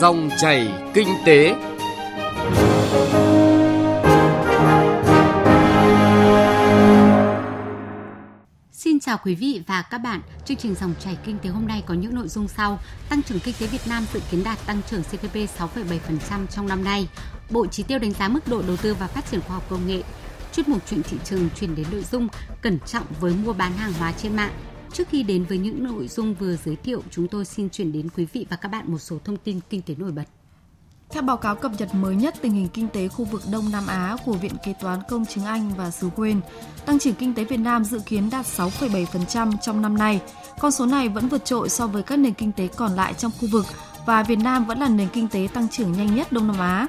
Dòng chảy kinh tế. Xin chào quý vị và các bạn. Chương trình dòng chảy kinh tế hôm nay có những nội dung sau. Tăng trưởng kinh tế Việt Nam dự kiến đạt tăng trưởng GDP 6,7% trong năm nay. Bộ chỉ tiêu đánh giá mức độ đầu tư và phát triển khoa học công nghệ. Chuyên mục chuyện thị trường chuyển đến nội dung cẩn trọng với mua bán hàng hóa trên mạng. Trước khi đến với những nội dung vừa giới thiệu, chúng tôi xin chuyển đến quý vị và các bạn một số thông tin kinh tế nổi bật. Theo báo cáo cập nhật mới nhất tình hình kinh tế khu vực Đông Nam Á của Viện Kế toán Công chứng Anh và xứ quên, tăng trưởng kinh tế Việt Nam dự kiến đạt 6,7% trong năm nay. Con số này vẫn vượt trội so với các nền kinh tế còn lại trong khu vực và Việt Nam vẫn là nền kinh tế tăng trưởng nhanh nhất Đông Nam Á.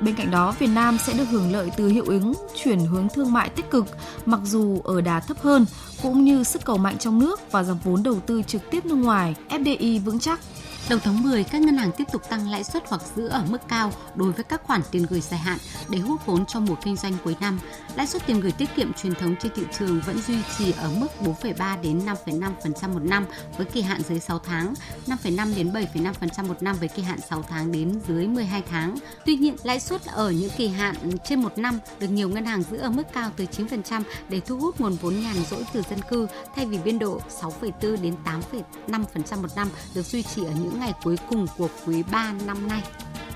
Bên cạnh đó, Việt Nam sẽ được hưởng lợi từ hiệu ứng chuyển hướng thương mại tích cực, mặc dù ở đà thấp hơn, cũng như sức cầu mạnh trong nước và dòng vốn đầu tư trực tiếp nước ngoài FDI vững chắc. Đầu tháng 10, các ngân hàng tiếp tục tăng lãi suất hoặc giữ ở mức cao đối với các khoản tiền gửi dài hạn để hút vốn trong mùa kinh doanh cuối năm. Lãi suất tiền gửi tiết kiệm truyền thống trên thị trường vẫn duy trì ở mức 4,3 đến 5,5% một năm với kỳ hạn dưới 6 tháng, 5,5 đến 7,5% một năm với kỳ hạn 6 tháng đến dưới 12 tháng. Tuy nhiên, lãi suất ở những kỳ hạn trên một năm được nhiều ngân hàng giữ ở mức cao từ 9% để thu hút nguồn vốn nhàn rỗi từ dân cư thay vì biên độ 6,4 đến 8,5% một năm được duy trì ở những ngày cuối cùng của quý 3 năm nay.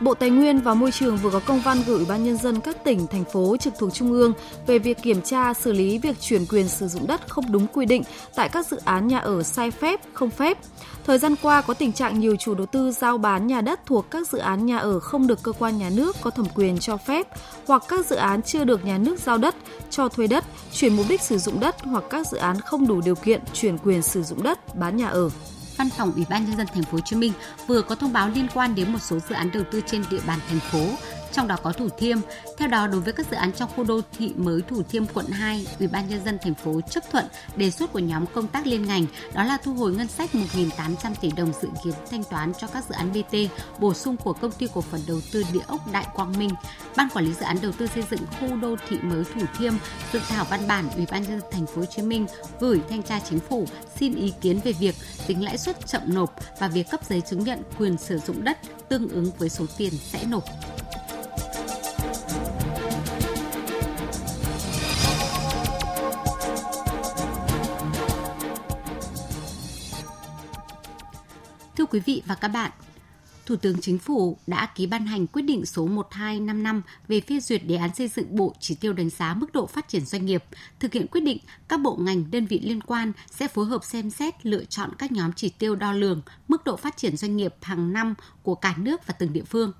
Bộ Tài nguyên và Môi trường vừa có công văn gửi ban nhân dân các tỉnh, thành phố trực thuộc Trung ương về việc kiểm tra xử lý việc chuyển quyền sử dụng đất không đúng quy định tại các dự án nhà ở sai phép, không phép. Thời gian qua có tình trạng nhiều chủ đầu tư giao bán nhà đất thuộc các dự án nhà ở không được cơ quan nhà nước có thẩm quyền cho phép hoặc các dự án chưa được nhà nước giao đất, cho thuê đất, chuyển mục đích sử dụng đất hoặc các dự án không đủ điều kiện chuyển quyền sử dụng đất, bán nhà ở. Văn phòng Ủy ban nhân dân thành phố Hồ Chí Minh vừa có thông báo liên quan đến một số dự án đầu tư trên địa bàn thành phố trong đó có Thủ Thiêm. Theo đó, đối với các dự án trong khu đô thị mới Thủ Thiêm quận 2, Ủy ban nhân dân thành phố chấp thuận đề xuất của nhóm công tác liên ngành, đó là thu hồi ngân sách 1.800 tỷ đồng dự kiến thanh toán cho các dự án BT bổ sung của công ty cổ phần đầu tư địa ốc Đại Quang Minh. Ban quản lý dự án đầu tư xây dựng khu đô thị mới Thủ Thiêm dự thảo văn bản Ủy ban nhân dân thành phố Hồ Chí Minh gửi thanh tra chính phủ xin ý kiến về việc tính lãi suất chậm nộp và việc cấp giấy chứng nhận quyền sử dụng đất tương ứng với số tiền sẽ nộp. Quý vị và các bạn, Thủ tướng Chính phủ đã ký ban hành quyết định số 1255 về phê duyệt đề án xây dựng bộ chỉ tiêu đánh giá mức độ phát triển doanh nghiệp. Thực hiện quyết định, các bộ ngành, đơn vị liên quan sẽ phối hợp xem xét lựa chọn các nhóm chỉ tiêu đo lường mức độ phát triển doanh nghiệp hàng năm của cả nước và từng địa phương.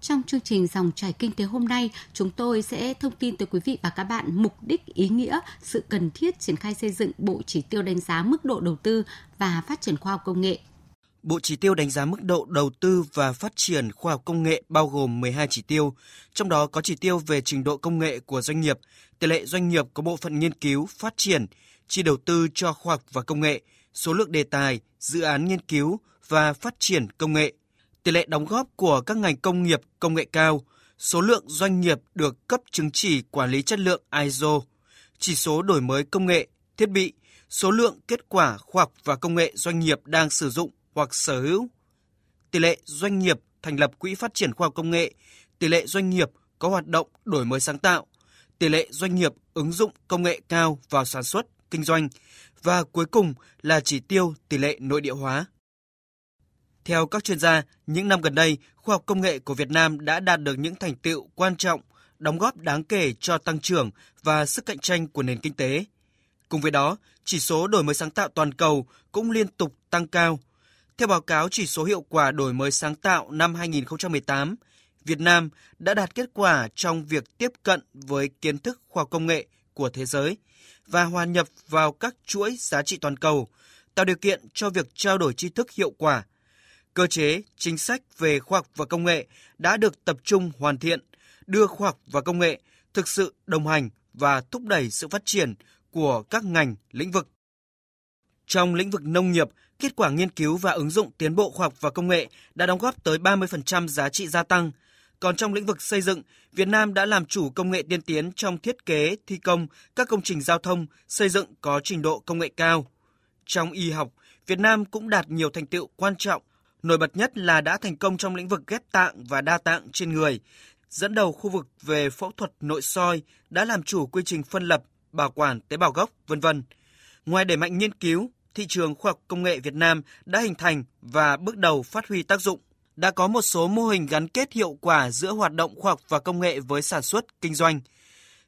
Trong chương trình dòng chảy kinh tế hôm nay, chúng tôi sẽ thông tin tới quý vị và các bạn mục đích, ý nghĩa, sự cần thiết triển khai xây dựng bộ chỉ tiêu đánh giá mức độ đầu tư và phát triển khoa học công nghệ Bộ chỉ tiêu đánh giá mức độ đầu tư và phát triển khoa học công nghệ bao gồm 12 chỉ tiêu, trong đó có chỉ tiêu về trình độ công nghệ của doanh nghiệp, tỷ lệ doanh nghiệp có bộ phận nghiên cứu, phát triển, chi đầu tư cho khoa học và công nghệ, số lượng đề tài, dự án nghiên cứu và phát triển công nghệ, tỷ lệ đóng góp của các ngành công nghiệp công nghệ cao, số lượng doanh nghiệp được cấp chứng chỉ quản lý chất lượng ISO, chỉ số đổi mới công nghệ, thiết bị, số lượng kết quả khoa học và công nghệ doanh nghiệp đang sử dụng hoặc sở hữu. Tỷ lệ doanh nghiệp thành lập quỹ phát triển khoa học công nghệ, tỷ lệ doanh nghiệp có hoạt động đổi mới sáng tạo, tỷ lệ doanh nghiệp ứng dụng công nghệ cao vào sản xuất, kinh doanh và cuối cùng là chỉ tiêu tỷ lệ nội địa hóa. Theo các chuyên gia, những năm gần đây, khoa học công nghệ của Việt Nam đã đạt được những thành tựu quan trọng, đóng góp đáng kể cho tăng trưởng và sức cạnh tranh của nền kinh tế. Cùng với đó, chỉ số đổi mới sáng tạo toàn cầu cũng liên tục tăng cao, theo báo cáo chỉ số hiệu quả đổi mới sáng tạo năm 2018, Việt Nam đã đạt kết quả trong việc tiếp cận với kiến thức khoa công nghệ của thế giới và hòa nhập vào các chuỗi giá trị toàn cầu, tạo điều kiện cho việc trao đổi tri thức hiệu quả. Cơ chế, chính sách về khoa học và công nghệ đã được tập trung hoàn thiện, đưa khoa học và công nghệ thực sự đồng hành và thúc đẩy sự phát triển của các ngành, lĩnh vực. Trong lĩnh vực nông nghiệp, kết quả nghiên cứu và ứng dụng tiến bộ khoa học và công nghệ đã đóng góp tới 30% giá trị gia tăng. Còn trong lĩnh vực xây dựng, Việt Nam đã làm chủ công nghệ tiên tiến trong thiết kế, thi công các công trình giao thông, xây dựng có trình độ công nghệ cao. Trong y học, Việt Nam cũng đạt nhiều thành tựu quan trọng. Nổi bật nhất là đã thành công trong lĩnh vực ghép tạng và đa tạng trên người, dẫn đầu khu vực về phẫu thuật nội soi, đã làm chủ quy trình phân lập, bảo quản tế bào gốc, vân vân. Ngoài đẩy mạnh nghiên cứu, thị trường khoa học công nghệ Việt Nam đã hình thành và bước đầu phát huy tác dụng. Đã có một số mô hình gắn kết hiệu quả giữa hoạt động khoa học và công nghệ với sản xuất, kinh doanh.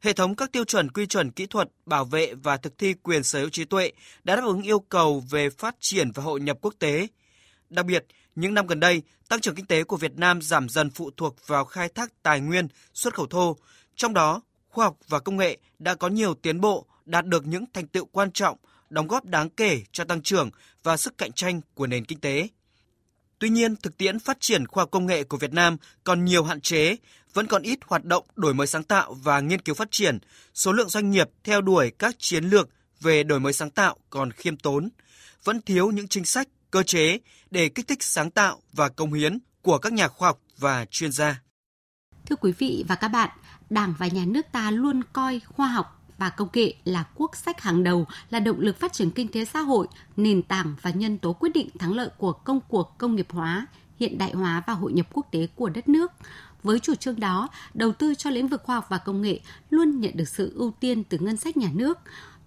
Hệ thống các tiêu chuẩn quy chuẩn kỹ thuật, bảo vệ và thực thi quyền sở hữu trí tuệ đã đáp ứng yêu cầu về phát triển và hội nhập quốc tế. Đặc biệt, những năm gần đây, tăng trưởng kinh tế của Việt Nam giảm dần phụ thuộc vào khai thác tài nguyên, xuất khẩu thô. Trong đó, khoa học và công nghệ đã có nhiều tiến bộ, đạt được những thành tựu quan trọng, đóng góp đáng kể cho tăng trưởng và sức cạnh tranh của nền kinh tế. Tuy nhiên, thực tiễn phát triển khoa học công nghệ của Việt Nam còn nhiều hạn chế, vẫn còn ít hoạt động đổi mới sáng tạo và nghiên cứu phát triển, số lượng doanh nghiệp theo đuổi các chiến lược về đổi mới sáng tạo còn khiêm tốn, vẫn thiếu những chính sách, cơ chế để kích thích sáng tạo và công hiến của các nhà khoa học và chuyên gia. Thưa quý vị và các bạn, Đảng và nhà nước ta luôn coi khoa học và công nghệ là quốc sách hàng đầu, là động lực phát triển kinh tế xã hội, nền tảng và nhân tố quyết định thắng lợi của công cuộc công nghiệp hóa, hiện đại hóa và hội nhập quốc tế của đất nước. Với chủ trương đó, đầu tư cho lĩnh vực khoa học và công nghệ luôn nhận được sự ưu tiên từ ngân sách nhà nước.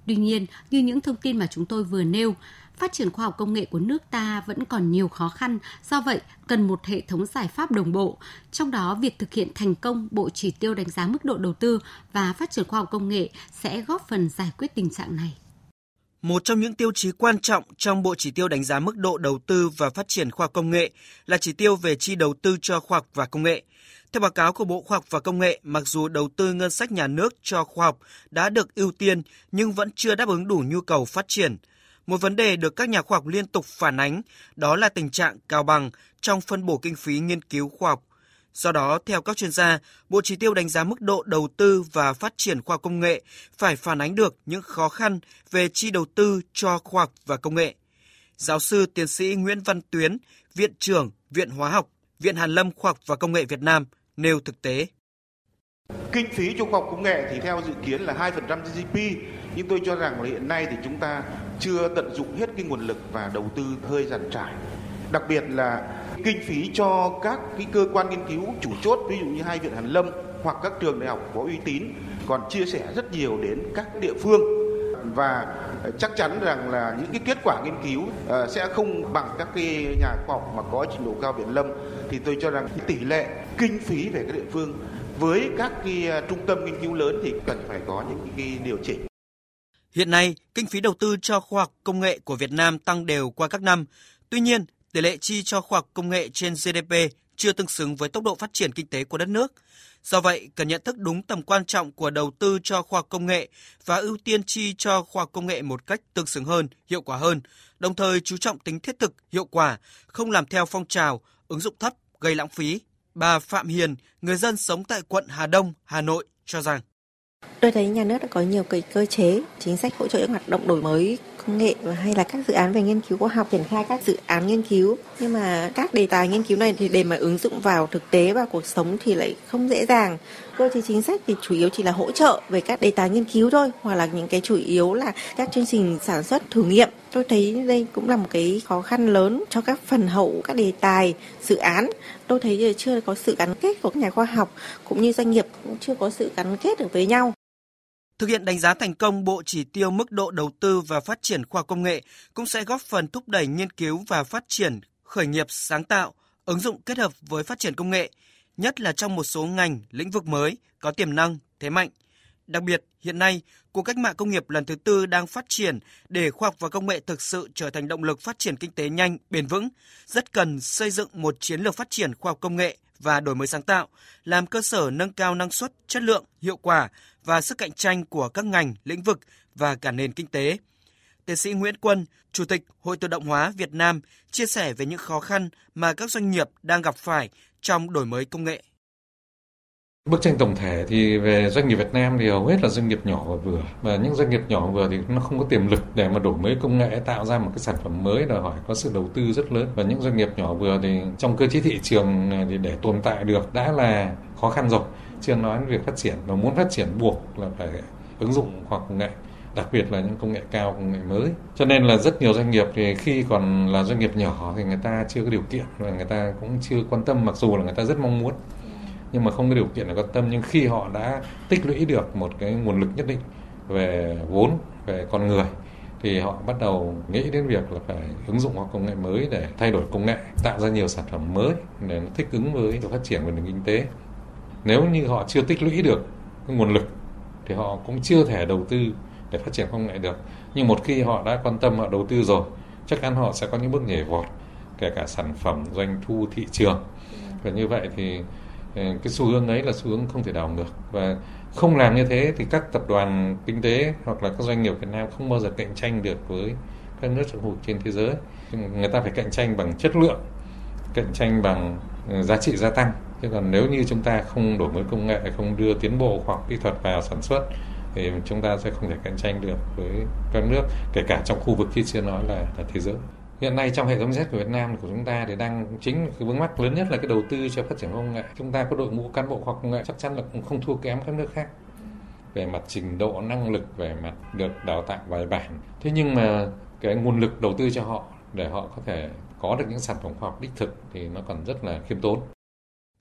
Tuy nhiên, như những thông tin mà chúng tôi vừa nêu, phát triển khoa học công nghệ của nước ta vẫn còn nhiều khó khăn, do vậy cần một hệ thống giải pháp đồng bộ. Trong đó, việc thực hiện thành công bộ chỉ tiêu đánh giá mức độ đầu tư và phát triển khoa học công nghệ sẽ góp phần giải quyết tình trạng này. Một trong những tiêu chí quan trọng trong bộ chỉ tiêu đánh giá mức độ đầu tư và phát triển khoa học công nghệ là chỉ tiêu về chi đầu tư cho khoa học và công nghệ. Theo báo cáo của Bộ Khoa học và Công nghệ, mặc dù đầu tư ngân sách nhà nước cho khoa học đã được ưu tiên nhưng vẫn chưa đáp ứng đủ nhu cầu phát triển. Một vấn đề được các nhà khoa học liên tục phản ánh đó là tình trạng cao bằng trong phân bổ kinh phí nghiên cứu khoa học. Do đó, theo các chuyên gia, Bộ Chỉ tiêu đánh giá mức độ đầu tư và phát triển khoa học công nghệ phải phản ánh được những khó khăn về chi đầu tư cho khoa học và công nghệ. Giáo sư tiến sĩ Nguyễn Văn Tuyến, Viện trưởng Viện Hóa học, Viện Hàn Lâm Khoa học và Công nghệ Việt Nam nêu thực tế. Kinh phí cho khoa học công nghệ thì theo dự kiến là 2% GDP, nhưng tôi cho rằng là hiện nay thì chúng ta chưa tận dụng hết cái nguồn lực và đầu tư hơi giàn trải. Đặc biệt là kinh phí cho các cái cơ quan nghiên cứu chủ chốt ví dụ như hai viện Hàn Lâm hoặc các trường đại học có uy tín còn chia sẻ rất nhiều đến các địa phương và chắc chắn rằng là những cái kết quả nghiên cứu ờ, sẽ không bằng các cái nhà khoa học mà có trình độ cao viện lâm thì tôi cho rằng tỷ lệ kinh phí về các địa phương với các cái à, trung tâm nghiên cứu lớn thì cần phải có những cái điều chỉnh. Hiện nay, kinh phí đầu tư cho khoa học công nghệ của Việt Nam tăng đều qua các năm. Tuy nhiên, tỷ lệ chi cho khoa học công nghệ trên GDP chưa tương xứng với tốc độ phát triển kinh tế của đất nước. Do vậy, cần nhận thức đúng tầm quan trọng của đầu tư cho khoa học công nghệ và ưu tiên chi cho khoa học công nghệ một cách tương xứng hơn, hiệu quả hơn, đồng thời chú trọng tính thiết thực, hiệu quả, không làm theo phong trào, ứng dụng thấp, gây lãng phí. Bà Phạm Hiền, người dân sống tại quận Hà Đông, Hà Nội cho rằng. Tôi thấy nhà nước đã có nhiều cái cơ chế, chính sách hỗ trợ những hoạt động đổi mới công nghệ và hay là các dự án về nghiên cứu khoa học, triển khai các dự án nghiên cứu. Nhưng mà các đề tài nghiên cứu này thì để mà ứng dụng vào thực tế và cuộc sống thì lại không dễ dàng. Cơ chế chính sách thì chủ yếu chỉ là hỗ trợ về các đề tài nghiên cứu thôi, hoặc là những cái chủ yếu là các chương trình sản xuất thử nghiệm. Tôi thấy đây cũng là một cái khó khăn lớn cho các phần hậu, các đề tài, dự án. Tôi thấy chưa có sự gắn kết của các nhà khoa học cũng như doanh nghiệp cũng chưa có sự gắn kết được với nhau. Thực hiện đánh giá thành công bộ chỉ tiêu mức độ đầu tư và phát triển khoa công nghệ cũng sẽ góp phần thúc đẩy nghiên cứu và phát triển khởi nghiệp sáng tạo, ứng dụng kết hợp với phát triển công nghệ, nhất là trong một số ngành, lĩnh vực mới có tiềm năng, thế mạnh. Đặc biệt, hiện nay, cuộc cách mạng công nghiệp lần thứ tư đang phát triển để khoa học và công nghệ thực sự trở thành động lực phát triển kinh tế nhanh, bền vững, rất cần xây dựng một chiến lược phát triển khoa học công nghệ và đổi mới sáng tạo, làm cơ sở nâng cao năng suất, chất lượng, hiệu quả và sức cạnh tranh của các ngành, lĩnh vực và cả nền kinh tế. Tiến sĩ Nguyễn Quân, Chủ tịch Hội tự động hóa Việt Nam chia sẻ về những khó khăn mà các doanh nghiệp đang gặp phải trong đổi mới công nghệ. Bức tranh tổng thể thì về doanh nghiệp Việt Nam thì hầu hết là doanh nghiệp nhỏ và vừa. Và những doanh nghiệp nhỏ và vừa thì nó không có tiềm lực để mà đổi mới công nghệ tạo ra một cái sản phẩm mới đòi hỏi có sự đầu tư rất lớn. Và những doanh nghiệp nhỏ vừa thì trong cơ chế thị trường thì để tồn tại được đã là khó khăn rồi. Chưa nói đến việc phát triển và muốn phát triển buộc là phải ứng dụng khoa học công nghệ đặc biệt là những công nghệ cao, công nghệ mới. Cho nên là rất nhiều doanh nghiệp thì khi còn là doanh nghiệp nhỏ thì người ta chưa có điều kiện và người ta cũng chưa quan tâm mặc dù là người ta rất mong muốn nhưng mà không có điều kiện để quan tâm. Nhưng khi họ đã tích lũy được một cái nguồn lực nhất định về vốn, về con người, thì họ bắt đầu nghĩ đến việc là phải ứng dụng các công nghệ mới để thay đổi công nghệ, tạo ra nhiều sản phẩm mới để nó thích ứng với sự phát triển của nền kinh tế. Nếu như họ chưa tích lũy được cái nguồn lực, thì họ cũng chưa thể đầu tư để phát triển công nghệ được. Nhưng một khi họ đã quan tâm, họ đầu tư rồi, chắc chắn họ sẽ có những bước nhảy vọt, kể cả sản phẩm doanh thu, thị trường. Và như vậy thì Ờ, cái xu hướng ấy là xu hướng không thể đảo ngược. Và không làm như thế thì các tập đoàn kinh tế hoặc là các doanh nghiệp Việt Nam không bao giờ cạnh tranh được với các nước trong khu vực trên thế giới. Người ta phải cạnh tranh bằng chất lượng cạnh tranh bằng ờ, giá trị gia tăng. Chứ còn nếu như chúng ta không đổi mới công nghệ không đưa tiến bộ khoa học kỹ thuật vào sản xuất thì chúng ta sẽ không thể cạnh tranh được với các nước kể cả trong khu vực khi chưa nói là, là thế giới hiện nay trong hệ thống Z của Việt Nam của chúng ta thì đang chính cái vướng mắc lớn nhất là cái đầu tư cho phát triển công nghệ. Chúng ta có đội ngũ cán bộ khoa học công nghệ chắc chắn là cũng không thua kém các nước khác. Về mặt trình độ, năng lực, về mặt được đào tạo bài bản. Thế nhưng mà cái nguồn lực đầu tư cho họ để họ có thể có được những sản phẩm khoa học đích thực thì nó còn rất là khiêm tốn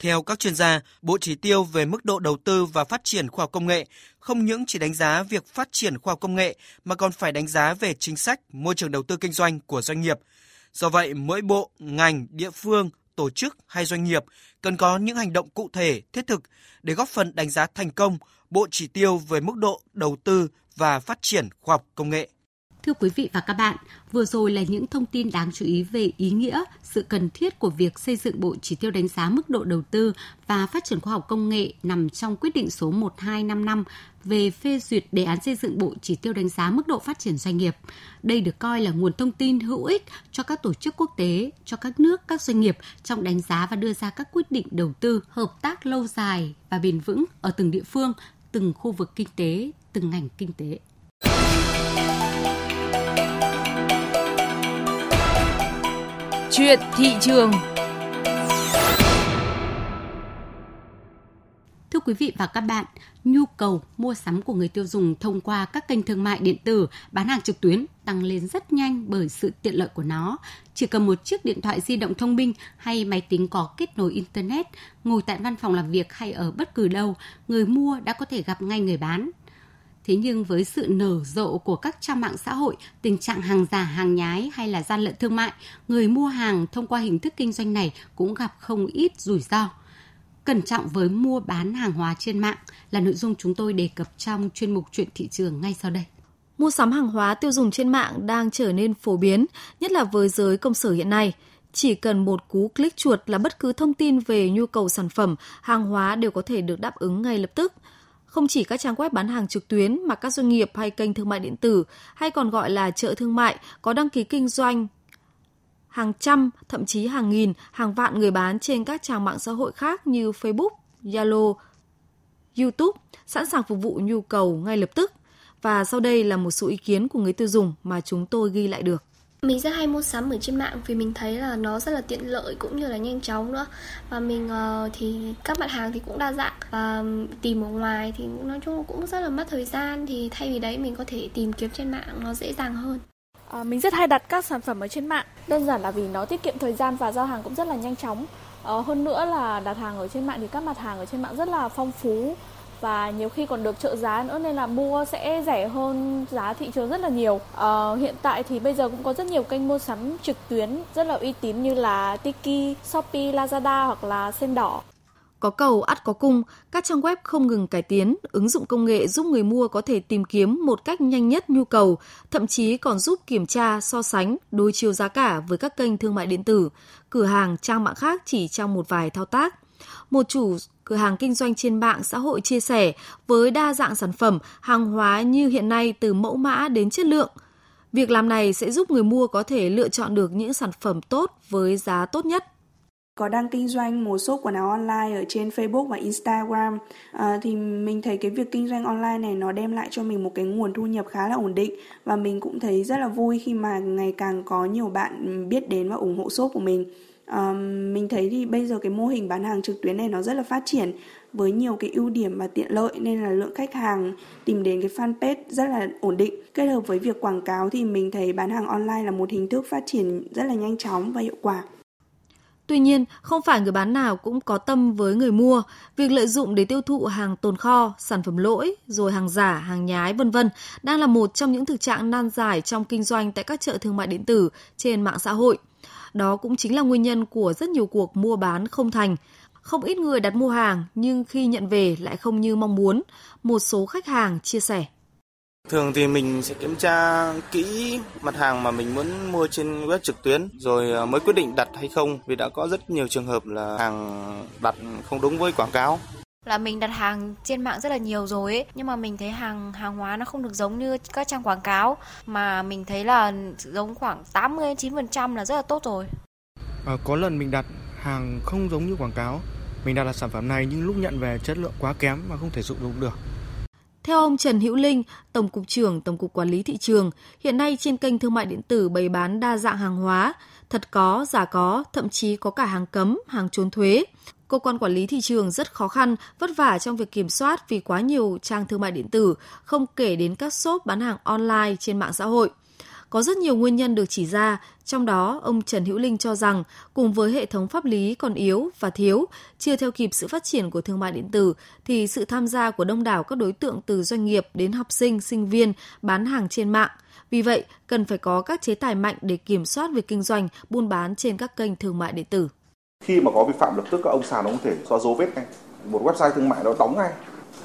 theo các chuyên gia, Bộ Chỉ tiêu về mức độ đầu tư và phát triển khoa học công nghệ không những chỉ đánh giá việc phát triển khoa học công nghệ mà còn phải đánh giá về chính sách, môi trường đầu tư kinh doanh của doanh nghiệp. Do vậy, mỗi bộ, ngành, địa phương, tổ chức hay doanh nghiệp cần có những hành động cụ thể, thiết thực để góp phần đánh giá thành công bộ chỉ tiêu về mức độ đầu tư và phát triển khoa học công nghệ. Thưa quý vị và các bạn, vừa rồi là những thông tin đáng chú ý về ý nghĩa, sự cần thiết của việc xây dựng bộ chỉ tiêu đánh giá mức độ đầu tư và phát triển khoa học công nghệ nằm trong quyết định số 1255 về phê duyệt đề án xây dựng bộ chỉ tiêu đánh giá mức độ phát triển doanh nghiệp. Đây được coi là nguồn thông tin hữu ích cho các tổ chức quốc tế, cho các nước, các doanh nghiệp trong đánh giá và đưa ra các quyết định đầu tư, hợp tác lâu dài và bền vững ở từng địa phương, từng khu vực kinh tế, từng ngành kinh tế. Chuyện thị trường Thưa quý vị và các bạn, nhu cầu mua sắm của người tiêu dùng thông qua các kênh thương mại điện tử, bán hàng trực tuyến tăng lên rất nhanh bởi sự tiện lợi của nó. Chỉ cần một chiếc điện thoại di động thông minh hay máy tính có kết nối internet, ngồi tại văn phòng làm việc hay ở bất cứ đâu, người mua đã có thể gặp ngay người bán, Thế nhưng với sự nở rộ của các trang mạng xã hội, tình trạng hàng giả, hàng nhái hay là gian lận thương mại, người mua hàng thông qua hình thức kinh doanh này cũng gặp không ít rủi ro. Cẩn trọng với mua bán hàng hóa trên mạng là nội dung chúng tôi đề cập trong chuyên mục chuyện thị trường ngay sau đây. Mua sắm hàng hóa tiêu dùng trên mạng đang trở nên phổ biến, nhất là với giới công sở hiện nay. Chỉ cần một cú click chuột là bất cứ thông tin về nhu cầu sản phẩm, hàng hóa đều có thể được đáp ứng ngay lập tức – không chỉ các trang web bán hàng trực tuyến mà các doanh nghiệp hay kênh thương mại điện tử hay còn gọi là chợ thương mại có đăng ký kinh doanh hàng trăm, thậm chí hàng nghìn, hàng vạn người bán trên các trang mạng xã hội khác như Facebook, Zalo, YouTube sẵn sàng phục vụ nhu cầu ngay lập tức. Và sau đây là một số ý kiến của người tiêu dùng mà chúng tôi ghi lại được. Mình rất hay mua sắm ở trên mạng vì mình thấy là nó rất là tiện lợi cũng như là nhanh chóng nữa. Và mình uh, thì các mặt hàng thì cũng đa dạng. Và tìm ở ngoài thì nói chung cũng rất là mất thời gian Thì thay vì đấy mình có thể tìm kiếm trên mạng nó dễ dàng hơn. À, Mình rất hay đặt các sản phẩm ở trên mạng. Đơn giản là vì nó tiết kiệm thời gian và giao hàng cũng rất là nhanh chóng. À, Hơn nữa là đặt hàng ở trên mạng thì các mặt hàng ở trên mạng rất là phong phú và nhiều khi còn được trợ giá nữa nên là mua sẽ rẻ hơn giá thị trường rất là nhiều. À, hiện tại thì bây giờ cũng có rất nhiều kênh mua sắm trực tuyến rất là uy tín như là Tiki, Shopee, Lazada hoặc là Sen đỏ. Có cầu ắt có cung, các trang web không ngừng cải tiến, ứng dụng công nghệ giúp người mua có thể tìm kiếm một cách nhanh nhất nhu cầu, thậm chí còn giúp kiểm tra, so sánh, đối chiếu giá cả với các kênh thương mại điện tử, cửa hàng, trang mạng khác chỉ trong một vài thao tác. Một chủ cửa hàng kinh doanh trên mạng xã hội chia sẻ với đa dạng sản phẩm, hàng hóa như hiện nay từ mẫu mã đến chất lượng. Việc làm này sẽ giúp người mua có thể lựa chọn được những sản phẩm tốt với giá tốt nhất. Có đang kinh doanh một số quần áo online ở trên Facebook và Instagram à, thì mình thấy cái việc kinh doanh online này nó đem lại cho mình một cái nguồn thu nhập khá là ổn định và mình cũng thấy rất là vui khi mà ngày càng có nhiều bạn biết đến và ủng hộ shop của mình um, mình thấy thì bây giờ cái mô hình bán hàng trực tuyến này nó rất là phát triển với nhiều cái ưu điểm và tiện lợi nên là lượng khách hàng tìm đến cái fanpage rất là ổn định. Kết hợp với việc quảng cáo thì mình thấy bán hàng online là một hình thức phát triển rất là nhanh chóng và hiệu quả. Tuy nhiên, không phải người bán nào cũng có tâm với người mua. Việc lợi dụng để tiêu thụ hàng tồn kho, sản phẩm lỗi, rồi hàng giả, hàng nhái vân vân đang là một trong những thực trạng nan giải trong kinh doanh tại các chợ thương mại điện tử trên mạng xã hội. Đó cũng chính là nguyên nhân của rất nhiều cuộc mua bán không thành. Không ít người đặt mua hàng nhưng khi nhận về lại không như mong muốn, một số khách hàng chia sẻ. Thường thì mình sẽ kiểm tra kỹ mặt hàng mà mình muốn mua trên web trực tuyến rồi ờ, mới quyết định đặt hay không vì đã có rất nhiều trường hợp là hàng đặt không đúng với quảng cáo là mình đặt hàng trên mạng rất là nhiều rồi ấy nhưng mà mình thấy hàng hàng hóa nó không được giống như các trang quảng cáo mà mình thấy là giống khoảng 80 9% là rất là tốt rồi. À, có lần mình đặt hàng không giống như quảng cáo. Mình đặt là sản phẩm này nhưng lúc nhận về chất lượng quá kém mà không thể sử dụng được. Theo ông Trần Hữu Linh, Tổng cục trưởng Tổng cục Quản lý thị trường, hiện nay trên kênh thương mại điện tử bày bán đa dạng hàng hóa, thật có, giả có, thậm chí có cả hàng cấm, hàng trốn thuế. Cơ quan quản lý thị trường rất khó khăn, vất vả trong việc kiểm soát vì quá nhiều trang thương mại điện tử, không kể đến các shop bán hàng online trên mạng xã hội. Có rất nhiều nguyên nhân được chỉ ra, trong đó ông Trần Hữu Linh cho rằng cùng với hệ thống pháp lý còn yếu và thiếu, chưa theo kịp sự phát triển của thương mại điện tử thì sự tham gia của đông đảo các đối tượng từ doanh nghiệp đến học sinh, sinh viên bán hàng trên mạng. Vì vậy, cần phải có các chế tài mạnh để kiểm soát việc kinh doanh, buôn bán trên các kênh thương mại điện tử. Khi mà có vi phạm lập tức, các ông sàn nó không thể xóa dấu vết ngay. Một website thương mại nó đóng ngay.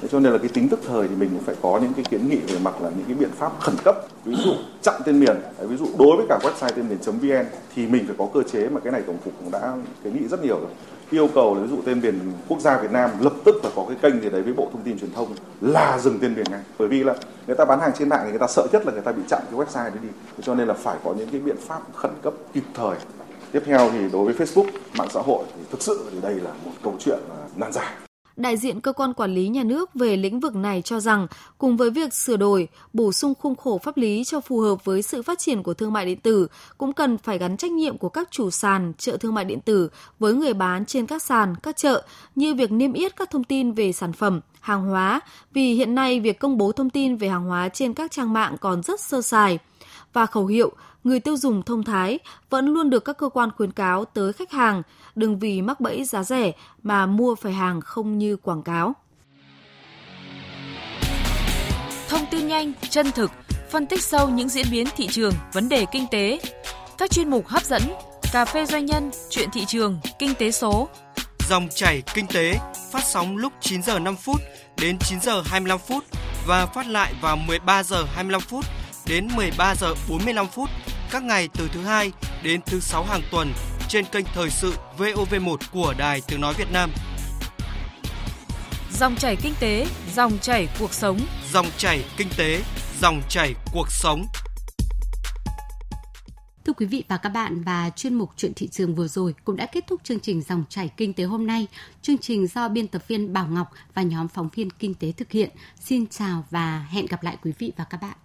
Thế cho nên là cái tính tức thời thì mình cũng phải có những cái kiến nghị về mặt là những cái biện pháp khẩn cấp. Ví dụ chặn tên miền. Ví dụ đối với cả website tên miền.vn thì mình phải có cơ chế mà cái này tổng cục cũng đã kiến nghị rất nhiều rồi. Yêu cầu là ví dụ tên miền quốc gia Việt Nam lập tức phải có cái kênh gì đấy với Bộ Thông tin Truyền thông là dừng tên miền ngay. Bởi vì là người ta bán hàng trên mạng thì người ta sợ nhất là người ta bị chặn cái website đấy đi. Cho nên là phải có những cái biện pháp khẩn cấp kịp thời tiếp theo thì đối với Facebook mạng xã hội thì thực sự thì đây là một câu chuyện à, nan giải Đại diện cơ quan quản lý nhà nước về lĩnh vực này cho rằng, cùng với việc sửa đổi, bổ sung khung khổ pháp lý cho phù hợp với sự phát triển của thương mại điện tử, cũng cần phải gắn trách nhiệm của các chủ sàn, chợ thương mại điện tử với người bán trên các sàn, các chợ, như việc niêm yết các thông tin về sản phẩm, hàng hóa, vì hiện nay việc công bố thông tin về hàng hóa trên các trang mạng còn rất sơ sài. Và khẩu hiệu người tiêu dùng thông thái vẫn luôn được các cơ quan khuyến cáo tới khách hàng, đừng vì mắc bẫy giá rẻ mà mua phải hàng không như quảng cáo. Thông tin nhanh, chân thực, phân tích sâu những diễn biến thị trường, vấn đề kinh tế. Các chuyên mục hấp dẫn, cà phê doanh nhân, chuyện thị trường, kinh tế số. Dòng chảy kinh tế phát sóng lúc 9 giờ 5 phút đến 9 giờ 25 phút và phát lại vào 13 giờ 25 phút đến 13 giờ 45 phút các ngày từ thứ hai đến thứ sáu hàng tuần trên kênh thời sự VOV1 của Đài Tiếng nói Việt Nam. Dòng chảy kinh tế, dòng chảy cuộc sống. Dòng chảy kinh tế, dòng chảy cuộc sống. Thưa quý vị và các bạn, và chuyên mục chuyện thị trường vừa rồi cũng đã kết thúc chương trình Dòng chảy kinh tế hôm nay. Chương trình do biên tập viên Bảo Ngọc và nhóm phóng viên kinh tế thực hiện. Xin chào và hẹn gặp lại quý vị và các bạn.